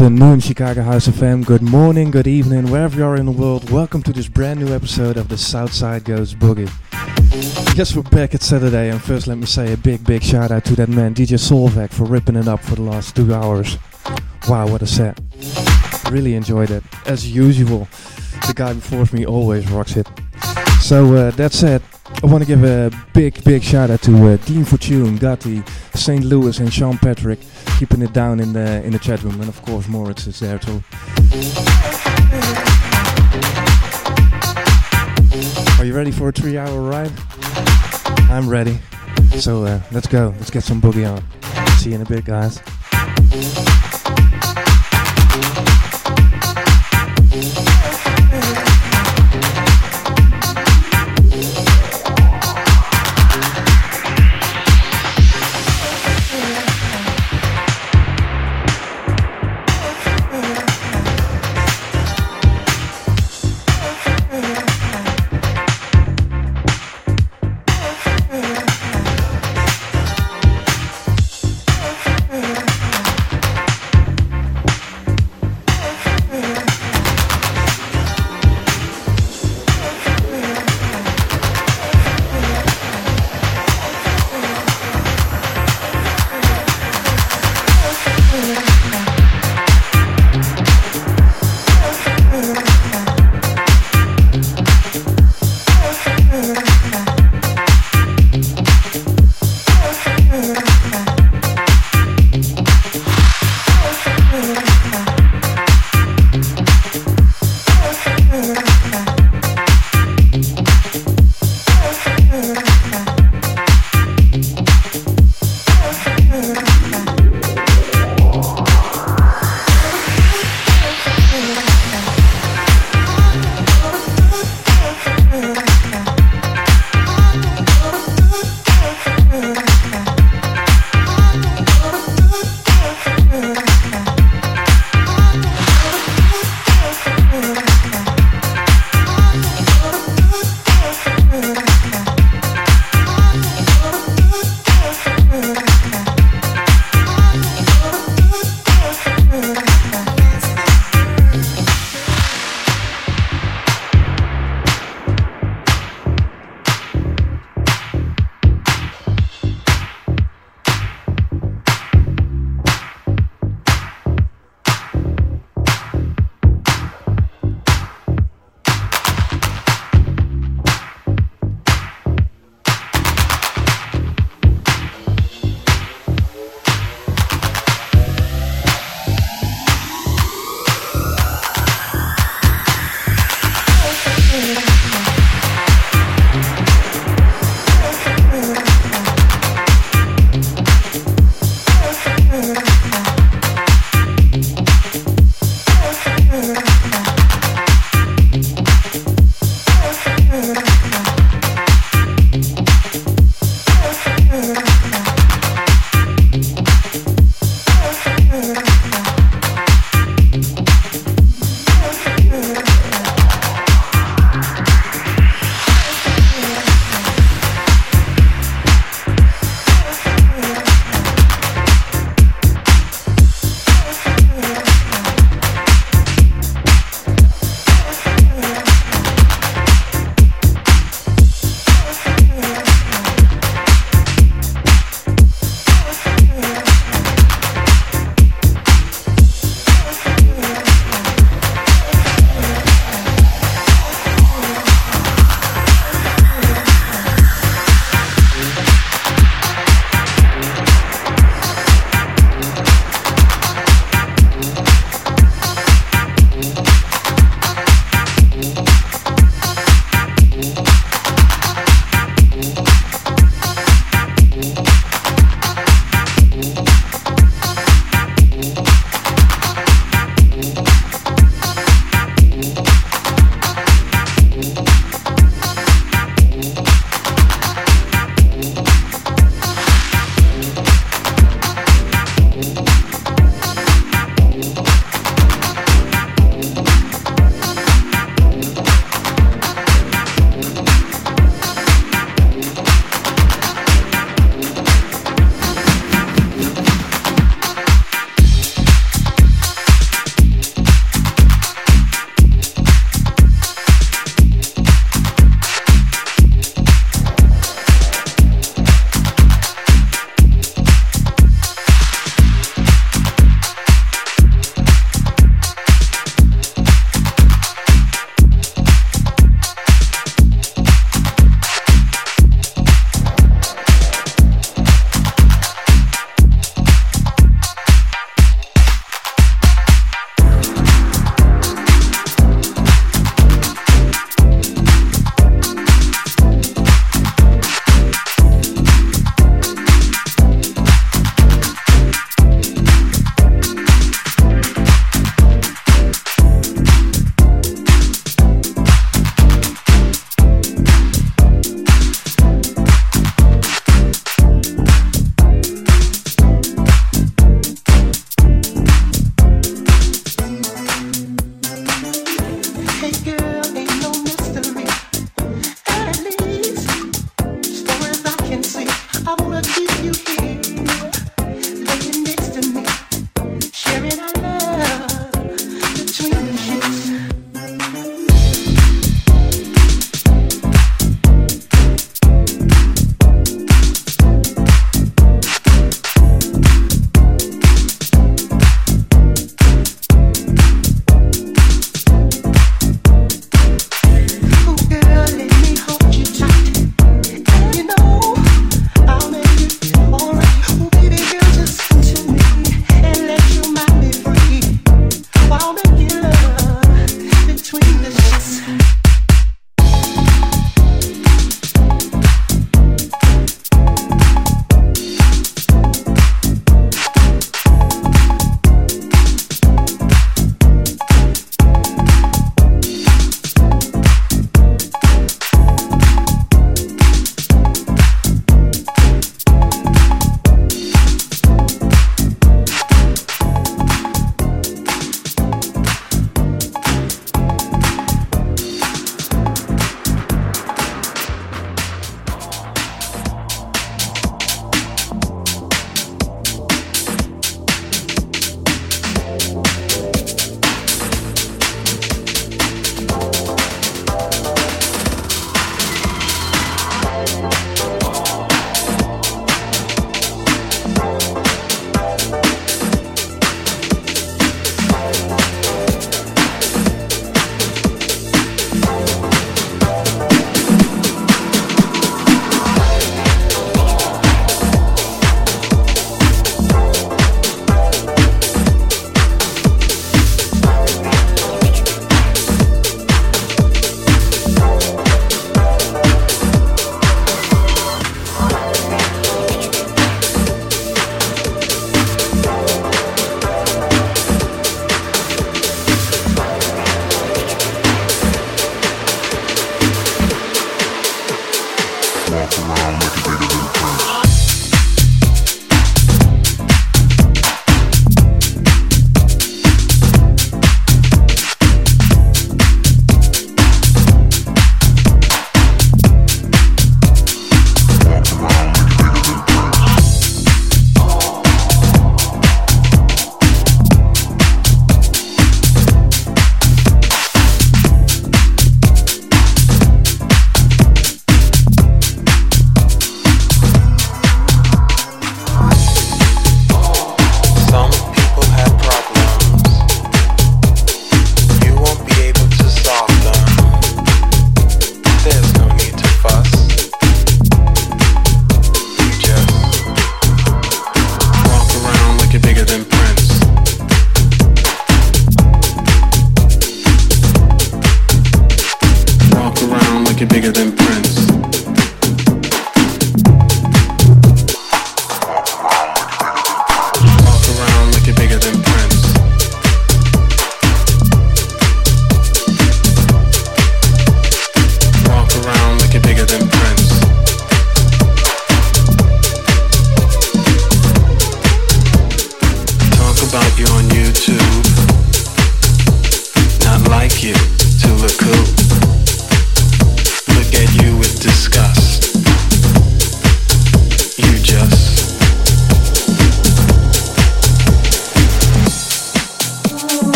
Afternoon, Chicago House FM. Good morning, good evening, wherever you are in the world. Welcome to this brand new episode of the Southside Goes Boogie. Yes, we're back at Saturday, and first let me say a big, big shout out to that man, DJ Solveig, for ripping it up for the last two hours. Wow, what a set. Really enjoyed it. As usual, the guy before me always rocks it. So, uh, that said, I want to give a big, big shout out to uh, Dean Fortune, Gotti, St. Louis, and Sean Patrick, keeping it down in the in the chat room, and of course Moritz is there too. Are you ready for a three-hour ride? I'm ready. So uh, let's go. Let's get some boogie on. See you in a bit, guys.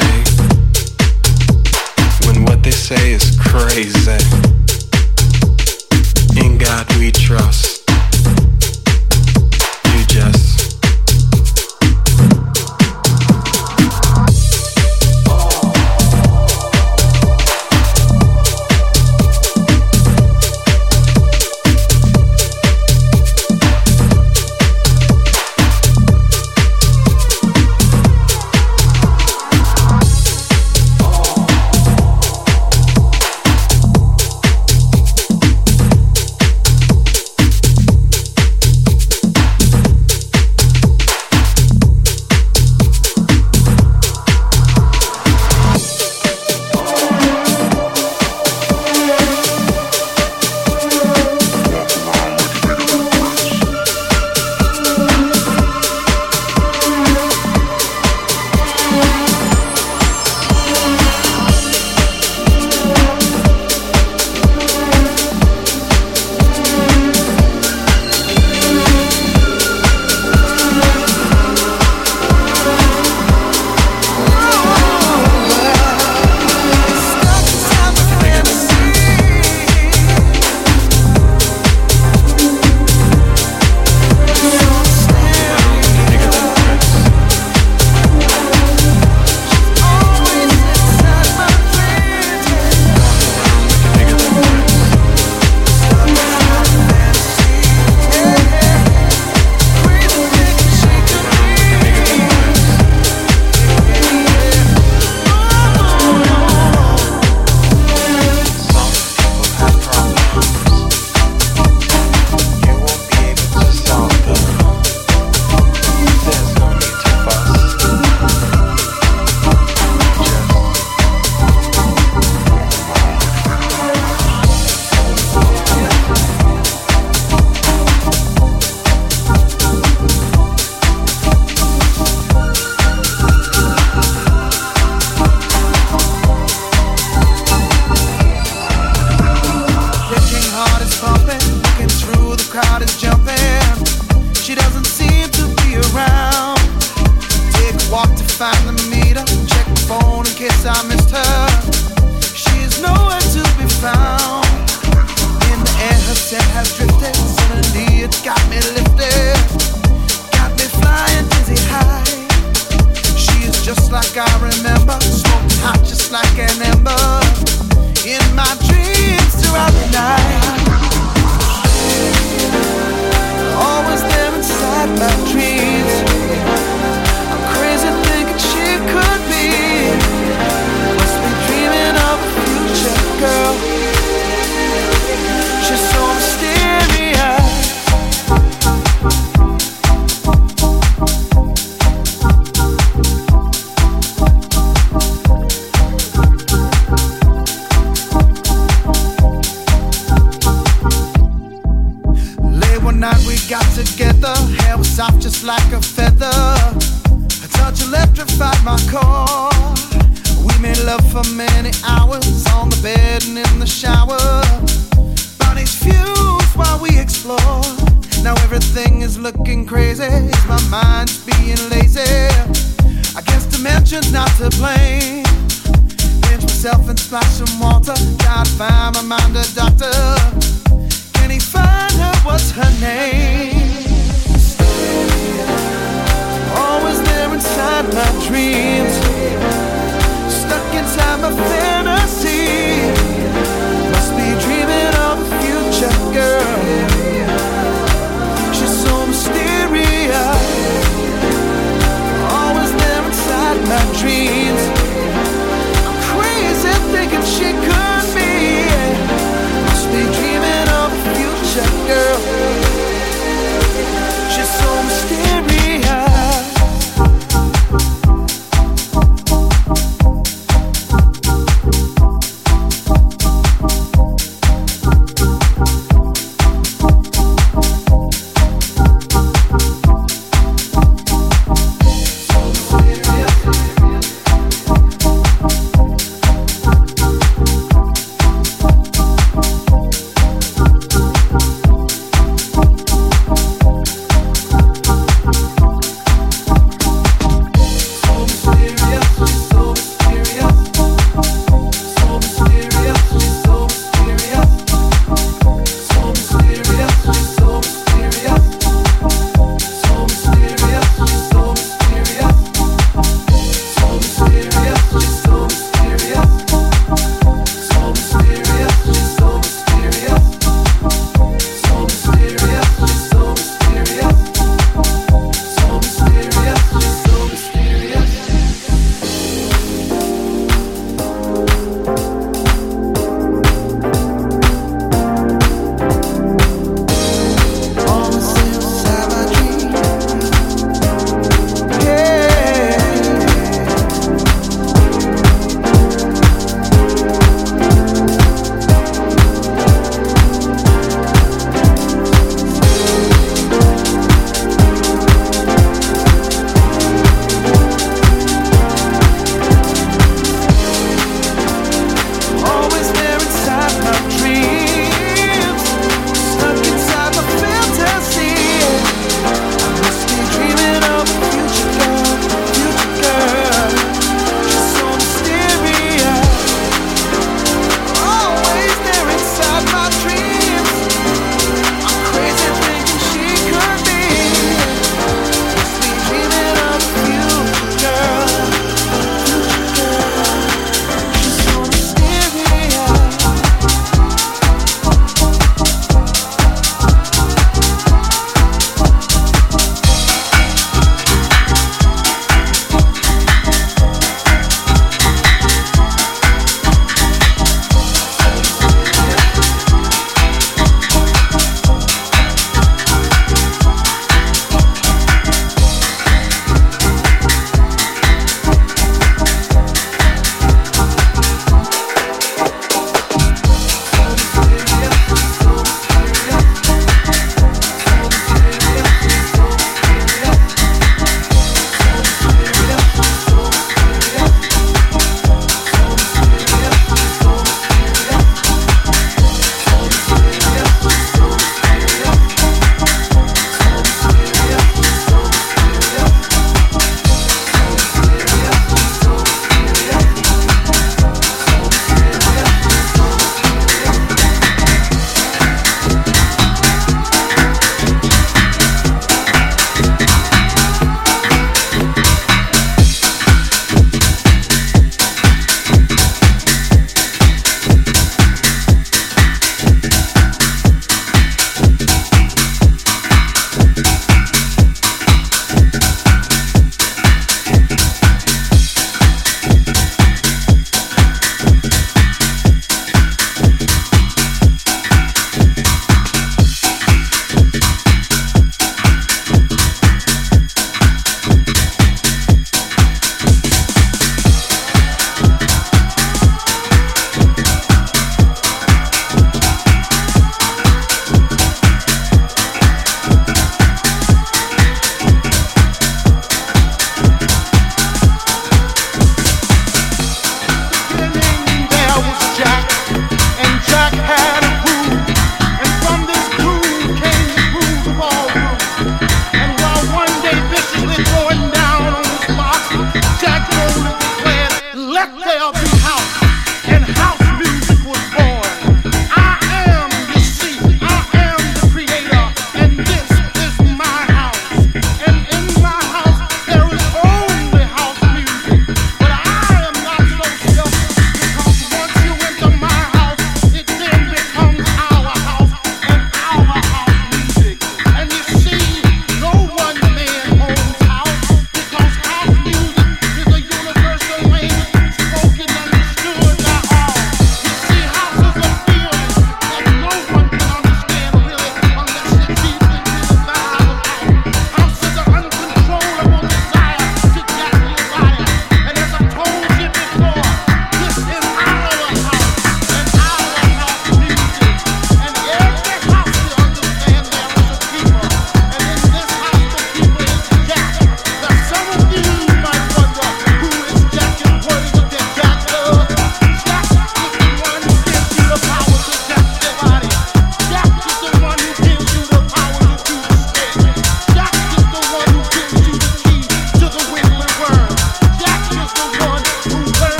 say when what they say is crazy. In God we trust.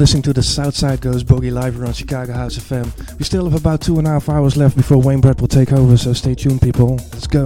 listening to the Southside Goes Boogie live here on Chicago House FM. We still have about two and a half hours left before Wayne Brett will take over, so stay tuned, people. Let's go.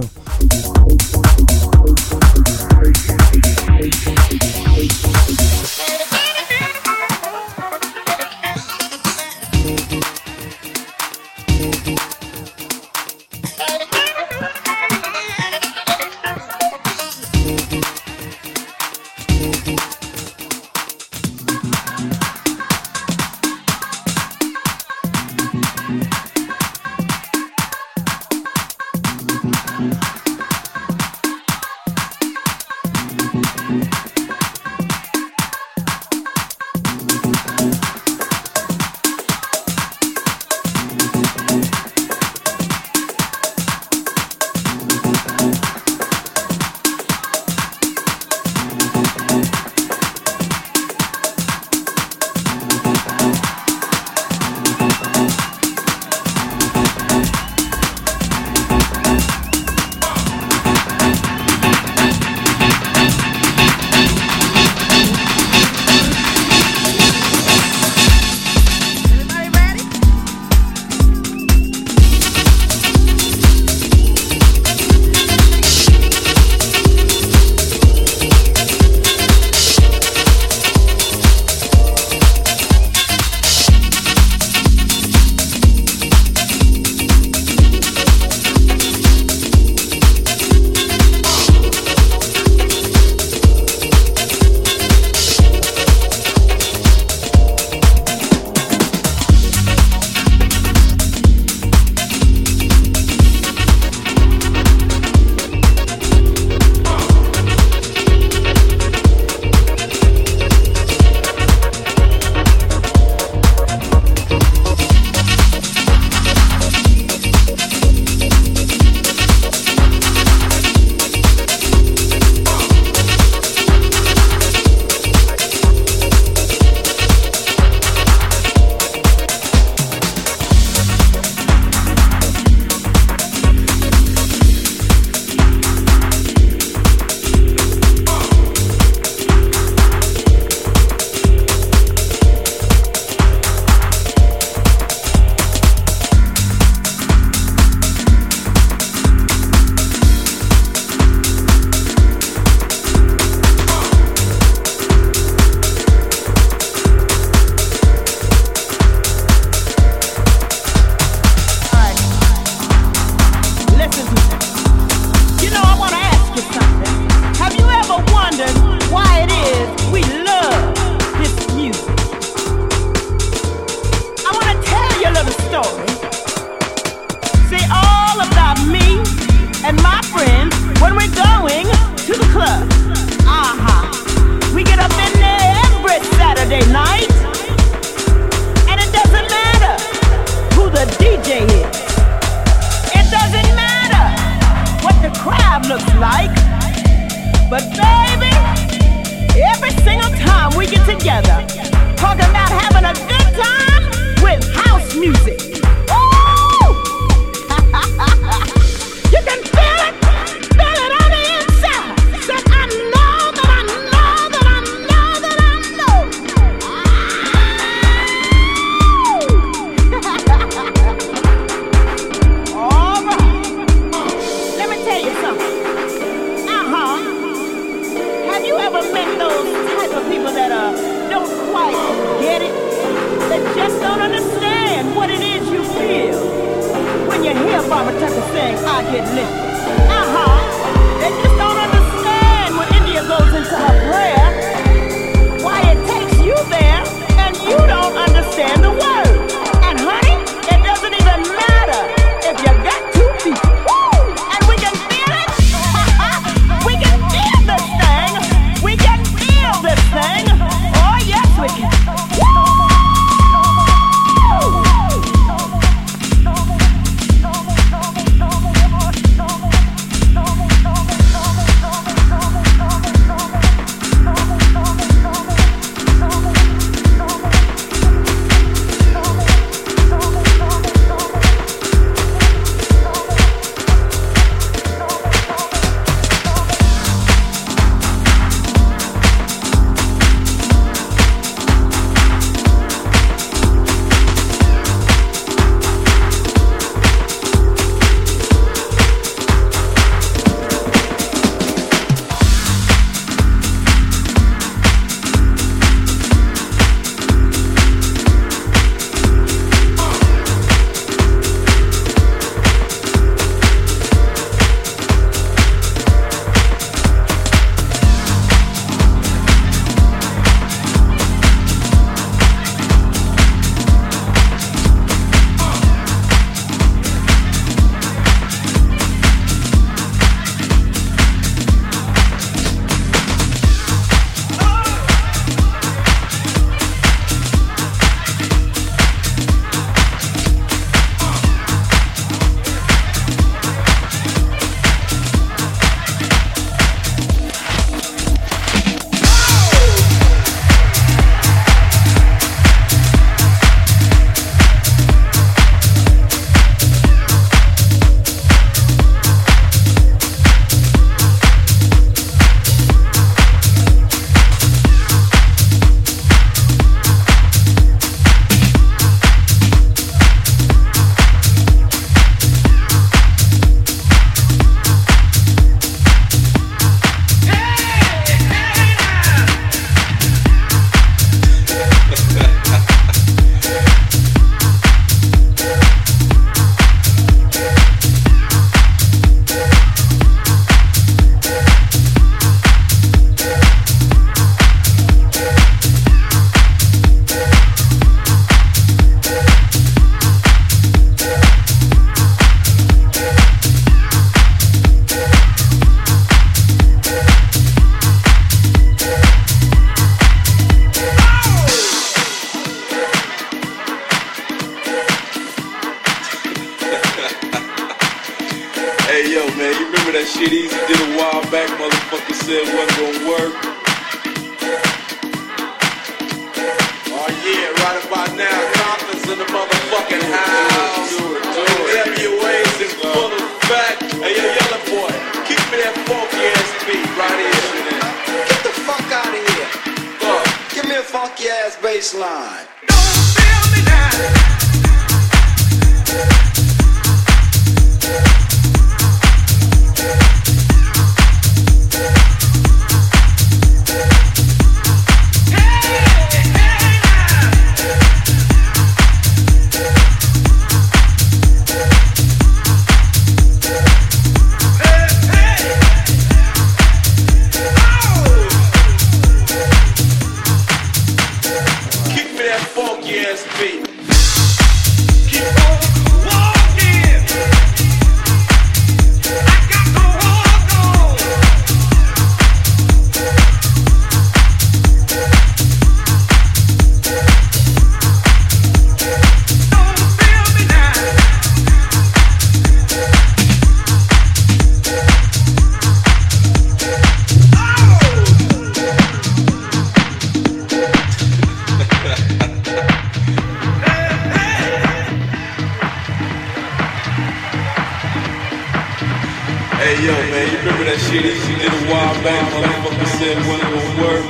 Shit did a while back? Motherfucker said wasn't gonna work.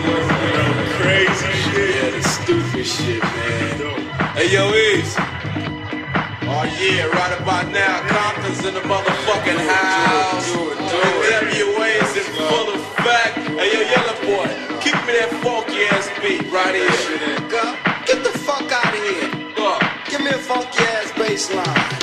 Crazy shit. Yeah, the stupid shit, man. Hey yo, Eazy. Oh yeah, right about now, Compton's in the motherfucking house. NWA's in full effect. Hey yo, Yella Boy, keep me that funky ass beat right here. Go. Get the fuck out of here. Give me a funky ass bass line.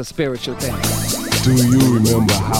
A spiritual thing. Do you remember house?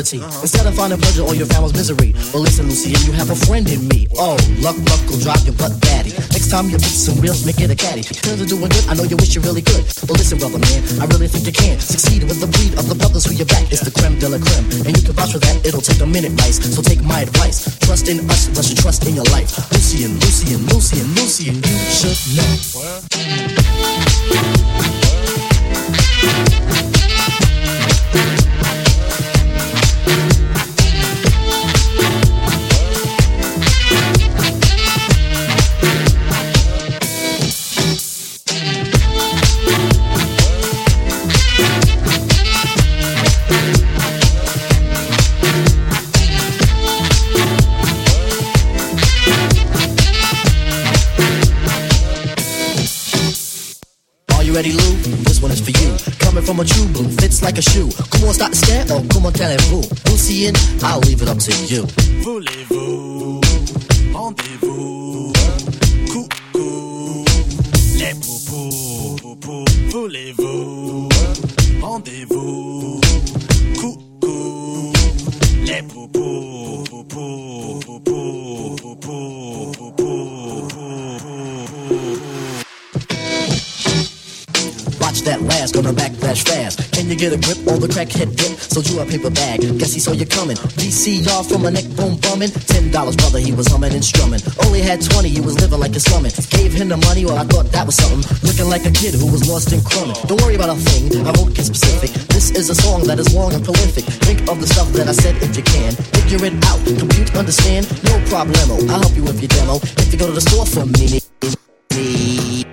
Liberty. Instead of finding pleasure, all your family's misery. Well, listen, Lucy, you have a friend in me. Oh, luck, luck will drive your butt batty. Next time you meet some wheels, make it a caddy. Turns are doing good, I know you wish you really could. Well, listen, brother man, I really think you can succeed with the breed of the brothers who you back. It's the creme de la creme, and you can vouch for that. It'll take a minute, Rice. So take my advice. Trust in us, thus you trust in your life. Lucien, Lucien, Lucien, Lucien, you should know. Are like a shoe. Comment start to stare or comment allez-vous? Lucian, I'll leave it up to you. Rendez-vous, coucou, les that lasts, gonna backflash fast. Can you get a grip on the crackhead dip? Sold you a paper bag, guess he saw you coming. VCR from a neck boom bumming. Ten dollars, brother, he was humming and strumming. Only had twenty, he was living like a slumming. Gave him the money, well, I thought that was something. Looking like a kid who was lost in crumbing. Don't worry about a thing, I won't get specific. This is a song that is long and prolific. Think of the stuff that I said if you can. Figure it out, compute, understand, no problemo. I'll help you with your demo. If you go to the store for me, me.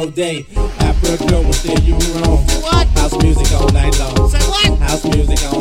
your day. After a girl will steer you wrong. What? House music all night long. Say what? House music all night long.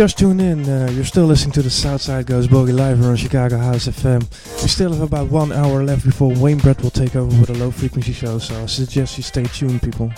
Just tuned in, uh, you're still listening to the Southside Goes Boogie live on Chicago House FM. We still have about one hour left before Wayne Brett will take over with a low frequency show, so I suggest you stay tuned, people.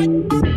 All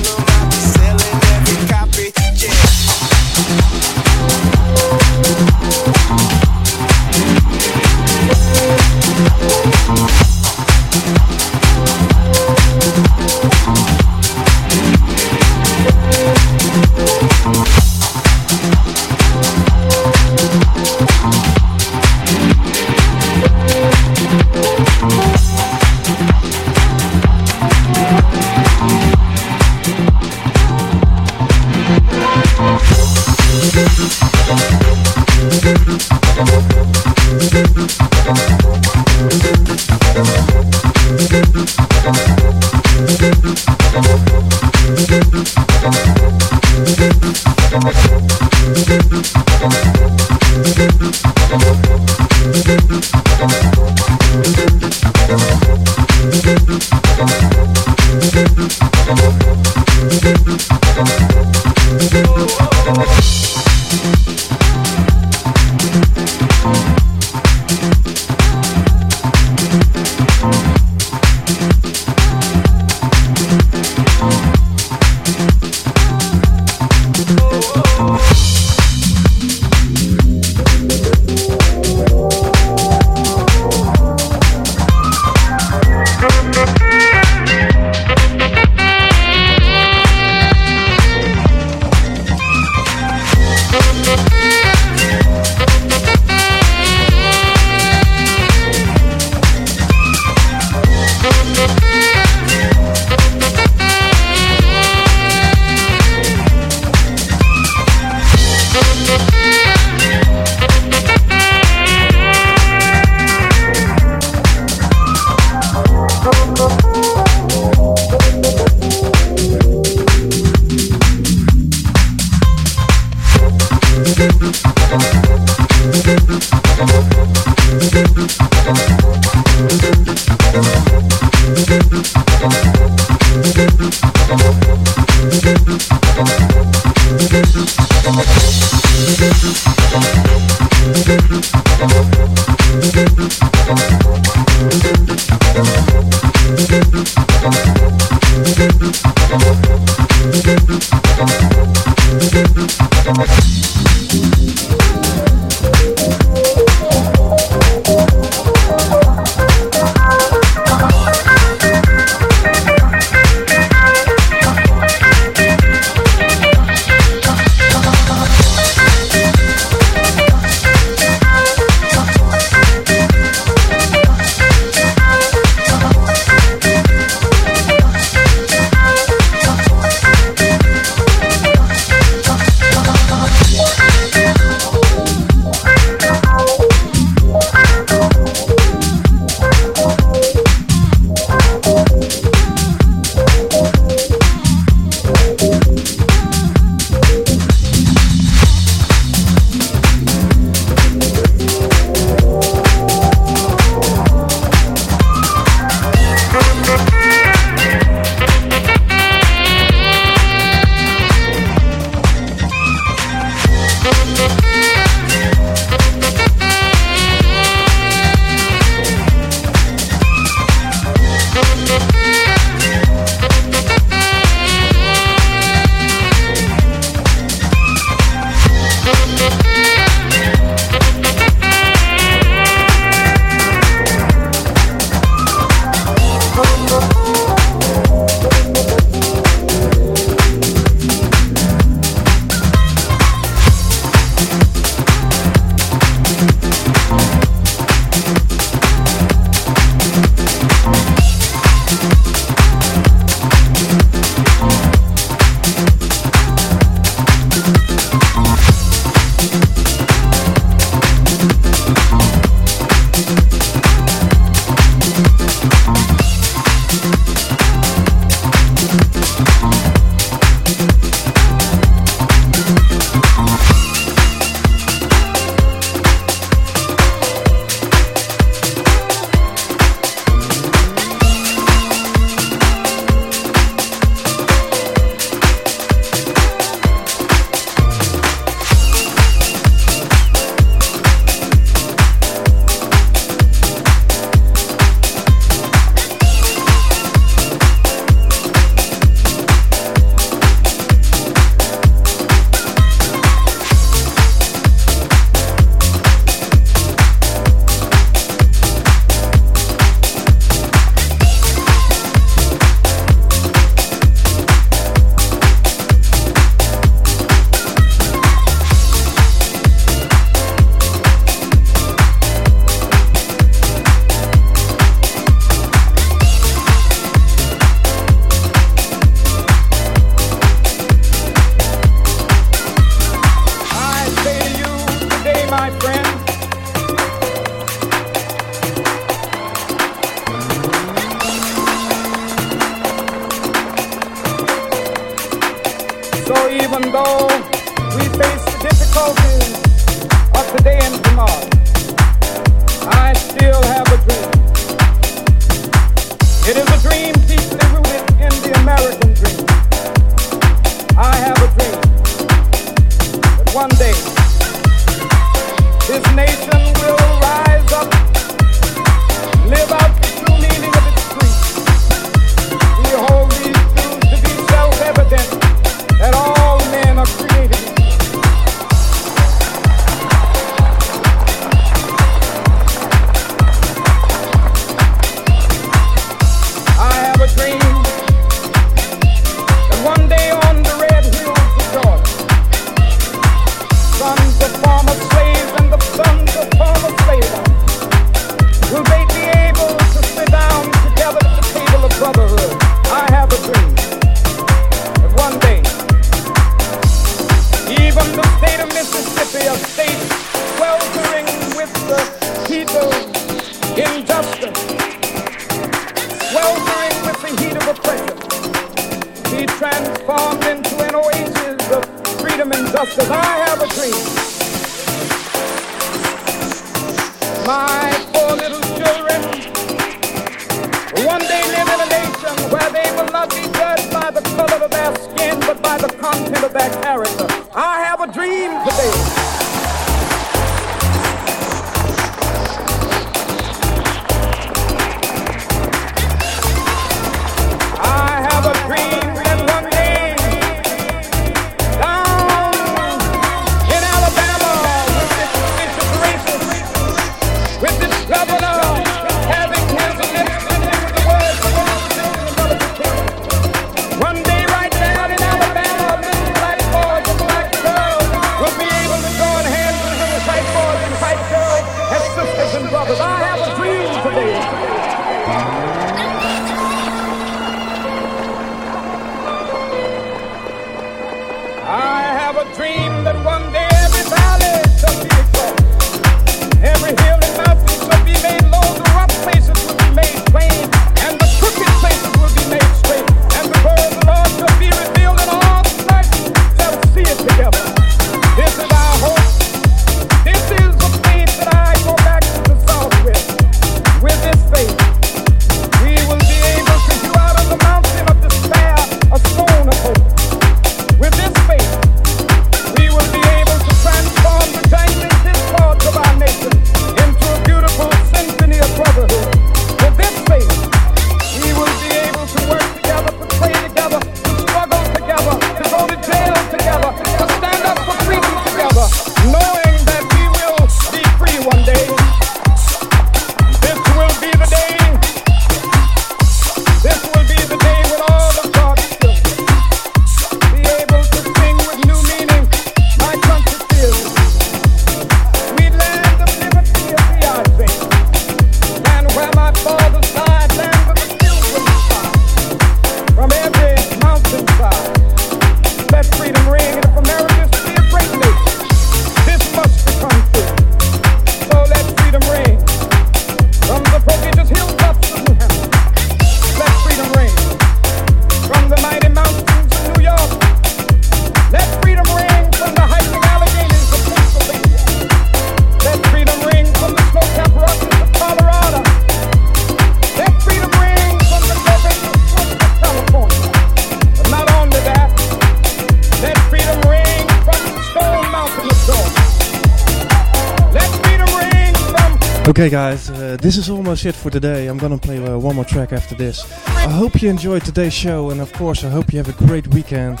Okay, guys, uh, this is almost it for today. I'm gonna play uh, one more track after this. I hope you enjoyed today's show, and of course, I hope you have a great weekend.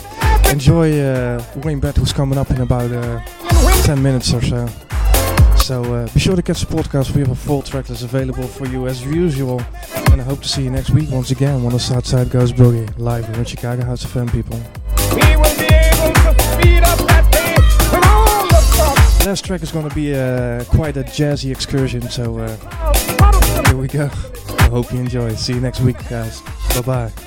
Enjoy uh, Wayne Brett, who's coming up in about uh, 10 minutes or so. So uh, be sure to catch the podcast. We have a full track that's available for you as usual. And I hope to see you next week once again when the Southside goes boogie live here in Chicago House of Fame, people. Last track is going to be uh, quite a jazzy excursion, so uh, here we go. I hope you enjoy. See you next week, guys. Bye bye.